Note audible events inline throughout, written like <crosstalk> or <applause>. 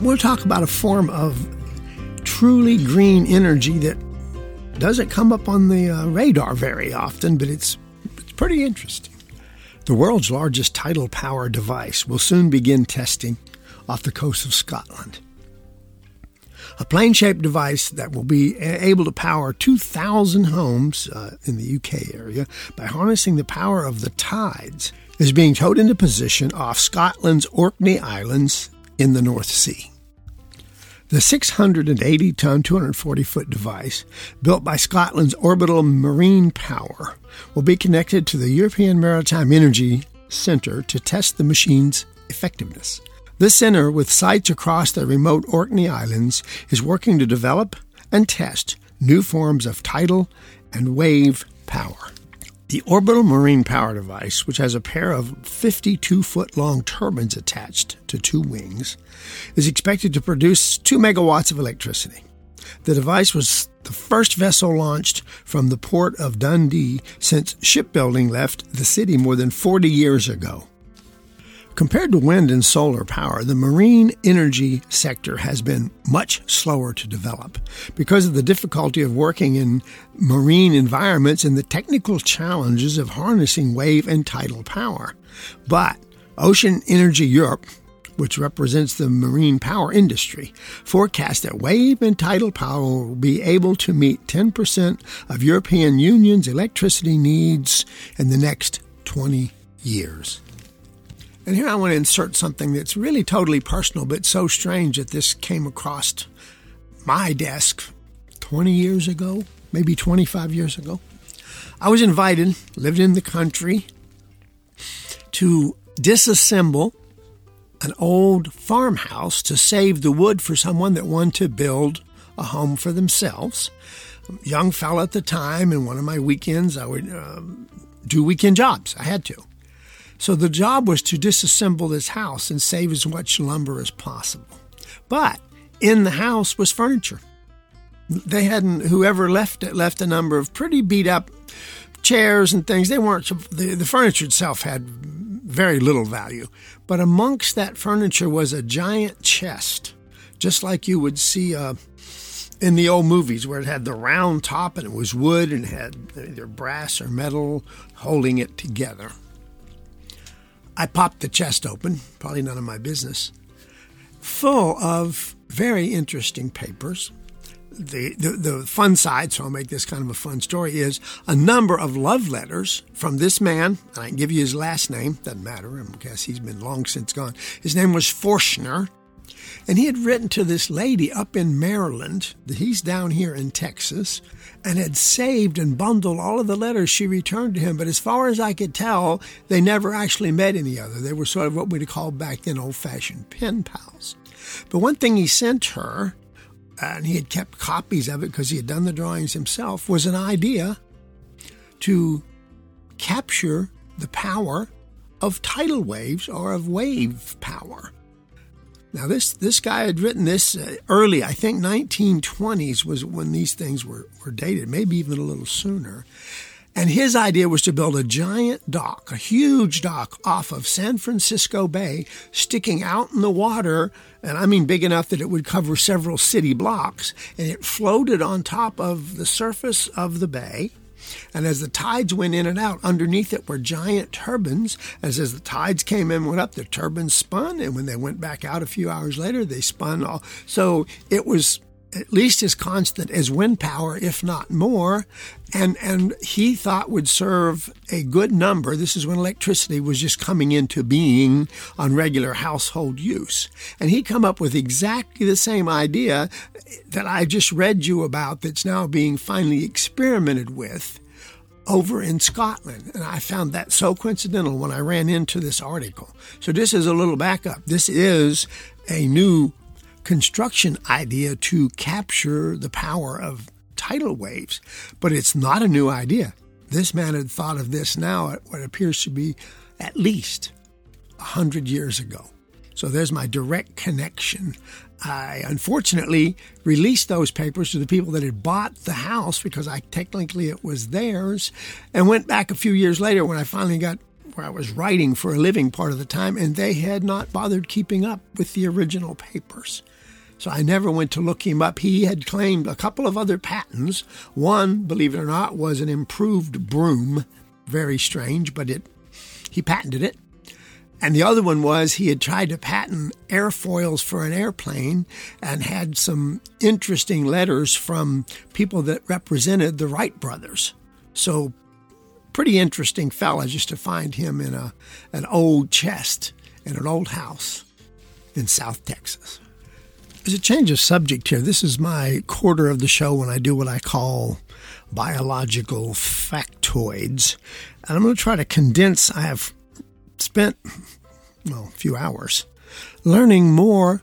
we'll talk about a form of truly green energy that doesn't come up on the uh, radar very often, but it's, it's pretty interesting. The world's largest tidal power device will soon begin testing off the coast of Scotland. A plane shaped device that will be able to power 2,000 homes uh, in the UK area by harnessing the power of the tides is being towed into position off Scotland's Orkney Islands in the North Sea. The 680 ton, 240 foot device, built by Scotland's Orbital Marine Power, will be connected to the European Maritime Energy Centre to test the machine's effectiveness. This center, with sites across the remote Orkney Islands, is working to develop and test new forms of tidal and wave power. The orbital marine power device, which has a pair of 52 foot long turbines attached to two wings, is expected to produce 2 megawatts of electricity. The device was the first vessel launched from the port of Dundee since shipbuilding left the city more than 40 years ago. Compared to wind and solar power, the marine energy sector has been much slower to develop because of the difficulty of working in marine environments and the technical challenges of harnessing wave and tidal power. But Ocean Energy Europe, which represents the marine power industry, forecasts that wave and tidal power will be able to meet 10% of European Union's electricity needs in the next 20 years. And here I want to insert something that's really totally personal, but so strange that this came across my desk 20 years ago, maybe 25 years ago. I was invited, lived in the country, to disassemble an old farmhouse to save the wood for someone that wanted to build a home for themselves. Young fellow at the time, and one of my weekends, I would uh, do weekend jobs. I had to. So the job was to disassemble this house and save as much lumber as possible. But in the house was furniture. They hadn't, whoever left it, left a number of pretty beat up chairs and things. They weren't, the, the furniture itself had very little value. But amongst that furniture was a giant chest, just like you would see uh, in the old movies where it had the round top and it was wood and it had either brass or metal holding it together. I popped the chest open, probably none of my business, full of very interesting papers. The, the, the fun side, so I'll make this kind of a fun story, is a number of love letters from this man. And I can give you his last name, doesn't matter, I guess he's been long since gone. His name was Forshner. And he had written to this lady up in Maryland, he's down here in Texas, and had saved and bundled all of the letters she returned to him. But as far as I could tell, they never actually met any other. They were sort of what we'd call back then old fashioned pen pals. But one thing he sent her, and he had kept copies of it because he had done the drawings himself, was an idea to capture the power of tidal waves or of wave power. Now, this, this guy had written this uh, early, I think 1920s was when these things were, were dated, maybe even a little sooner. And his idea was to build a giant dock, a huge dock off of San Francisco Bay, sticking out in the water, and I mean big enough that it would cover several city blocks, and it floated on top of the surface of the bay. And as the tides went in and out, underneath it were giant turbines. As as the tides came in went up, the turbines spun, and when they went back out a few hours later, they spun all. So it was at least as constant as wind power, if not more, and and he thought would serve a good number. This is when electricity was just coming into being on regular household use, and he come up with exactly the same idea that I just read you about. That's now being finally experimented with over in Scotland. And I found that so coincidental when I ran into this article. So, this is a little backup. This is a new construction idea to capture the power of tidal waves, but it's not a new idea. This man had thought of this now at what appears to be at least a hundred years ago. So there's my direct connection. I unfortunately released those papers to the people that had bought the house because I technically it was theirs, and went back a few years later when I finally got where I was writing for a living part of the time, and they had not bothered keeping up with the original papers. So I never went to look him up. He had claimed a couple of other patents. One, believe it or not, was an improved broom. Very strange, but it he patented it. And the other one was he had tried to patent airfoils for an airplane and had some interesting letters from people that represented the Wright brothers. So pretty interesting fella just to find him in a an old chest in an old house in South Texas. There's a change of subject here. This is my quarter of the show when I do what I call biological factoids. And I'm going to try to condense. I have spent well, a few hours learning more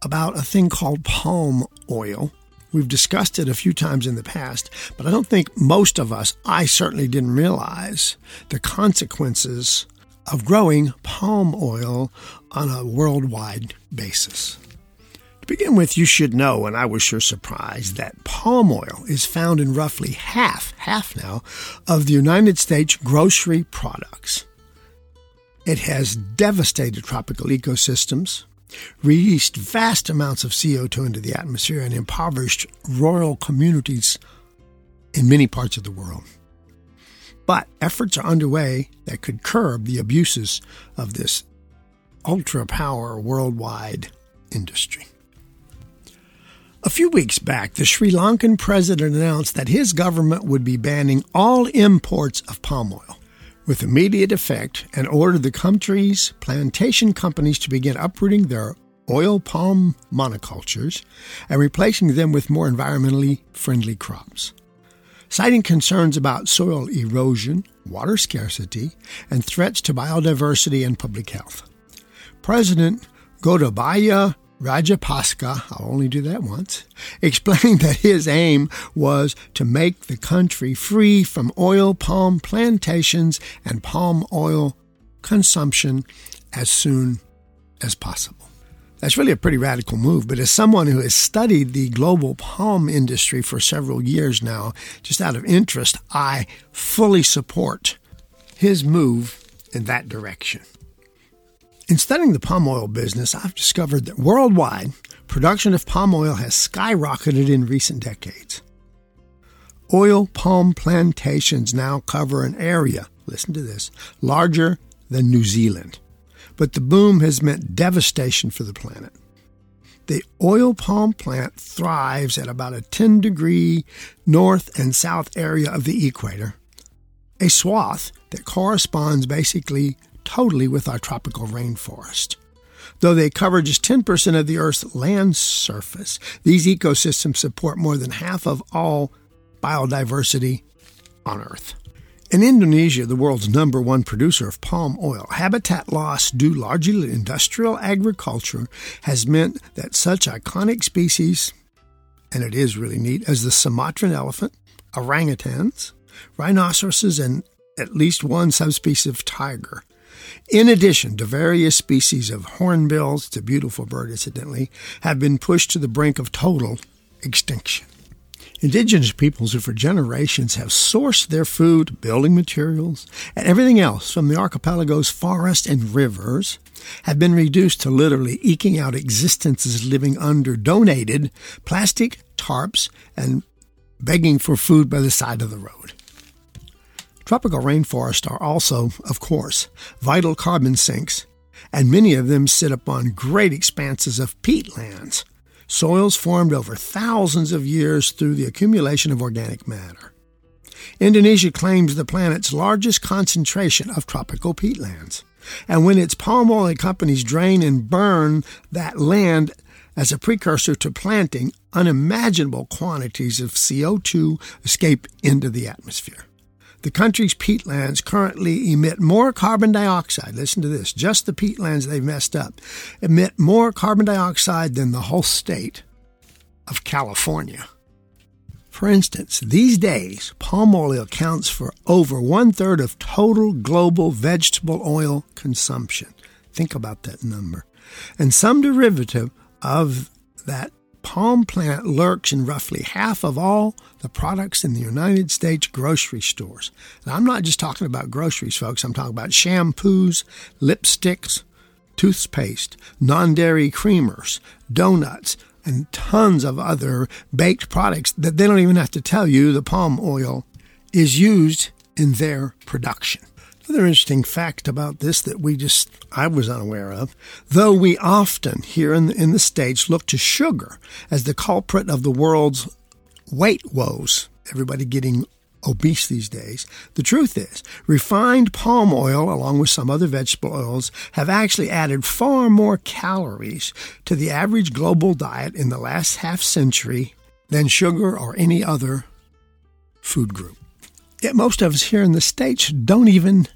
about a thing called palm oil. We've discussed it a few times in the past, but I don't think most of us, I certainly didn't realize the consequences of growing palm oil on a worldwide basis. To begin with, you should know, and I was sure surprised, that palm oil is found in roughly half, half now, of the United States grocery products. It has devastated tropical ecosystems, released vast amounts of CO2 into the atmosphere, and impoverished rural communities in many parts of the world. But efforts are underway that could curb the abuses of this ultra power worldwide industry. A few weeks back, the Sri Lankan president announced that his government would be banning all imports of palm oil with immediate effect and ordered the country's plantation companies to begin uprooting their oil palm monocultures and replacing them with more environmentally friendly crops. Citing concerns about soil erosion, water scarcity, and threats to biodiversity and public health. President Gotabaya Rajapaksa, I'll only do that once, <laughs> explained that his aim was to make the country free from oil palm plantations and palm oil consumption as soon as possible. That's really a pretty radical move, but as someone who has studied the global palm industry for several years now, just out of interest, I fully support his move in that direction. In studying the palm oil business, I've discovered that worldwide, production of palm oil has skyrocketed in recent decades. Oil palm plantations now cover an area, listen to this, larger than New Zealand. But the boom has meant devastation for the planet. The oil palm plant thrives at about a 10 degree north and south area of the equator, a swath that corresponds basically totally with our tropical rainforest. Though they cover just 10% of the Earth's land surface, these ecosystems support more than half of all biodiversity on Earth. In Indonesia, the world's number one producer of palm oil, habitat loss due largely to industrial agriculture has meant that such iconic species, and it is really neat, as the Sumatran elephant, orangutans, rhinoceroses, and at least one subspecies of tiger in addition to various species of hornbills, it's a beautiful bird, incidentally, have been pushed to the brink of total extinction. Indigenous peoples who for generations have sourced their food, building materials, and everything else from the archipelago's forests and rivers have been reduced to literally eking out existences living under donated plastic tarps and begging for food by the side of the road. Tropical rainforests are also, of course, vital carbon sinks, and many of them sit upon great expanses of peatlands, soils formed over thousands of years through the accumulation of organic matter. Indonesia claims the planet's largest concentration of tropical peatlands. And when its palm oil companies drain and burn that land as a precursor to planting, unimaginable quantities of CO2 escape into the atmosphere. The country's peatlands currently emit more carbon dioxide. Listen to this just the peatlands they've messed up emit more carbon dioxide than the whole state of California. For instance, these days, palm oil accounts for over one third of total global vegetable oil consumption. Think about that number. And some derivative of that palm plant lurks in roughly half of all the products in the United States grocery stores. I'm not just talking about groceries, folks. I'm talking about shampoos, lipsticks, toothpaste, non dairy creamers, donuts, and tons of other baked products that they don't even have to tell you the palm oil is used in their production. Another interesting fact about this that we just, I was unaware of, though we often here in the, in the States look to sugar as the culprit of the world's weight woes, everybody getting obese these days. The truth is, refined palm oil, along with some other vegetable oils, have actually added far more calories to the average global diet in the last half century than sugar or any other food group. Yet most of us here in the States don't even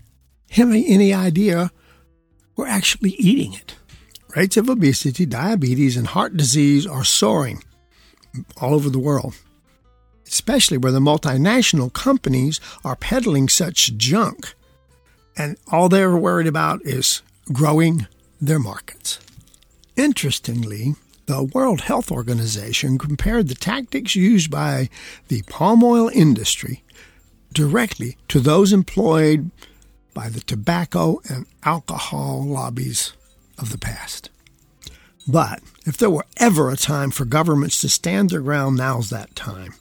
have any idea we're actually eating it. Rates of obesity, diabetes, and heart disease are soaring all over the world, especially where the multinational companies are peddling such junk. And all they're worried about is growing their markets. Interestingly, the World Health Organization compared the tactics used by the palm oil industry directly to those employed by the tobacco and alcohol lobbies of the past. But if there were ever a time for governments to stand their ground, now's that time.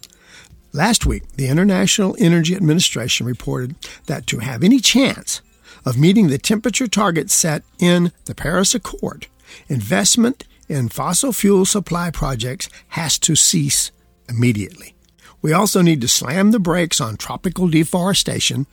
Last week, the International Energy Administration reported that to have any chance of meeting the temperature target set in the Paris Accord, investment in fossil fuel supply projects has to cease immediately. We also need to slam the brakes on tropical deforestation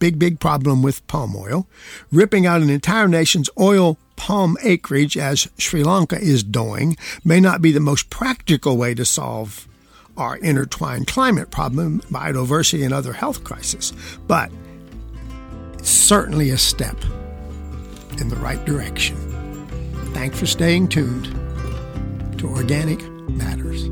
big, big problem with palm oil. Ripping out an entire nation's oil palm acreage, as Sri Lanka is doing, may not be the most practical way to solve our intertwined climate problem, biodiversity, and other health crises, but certainly a step in the right direction. Thanks for staying tuned to Organic Matters.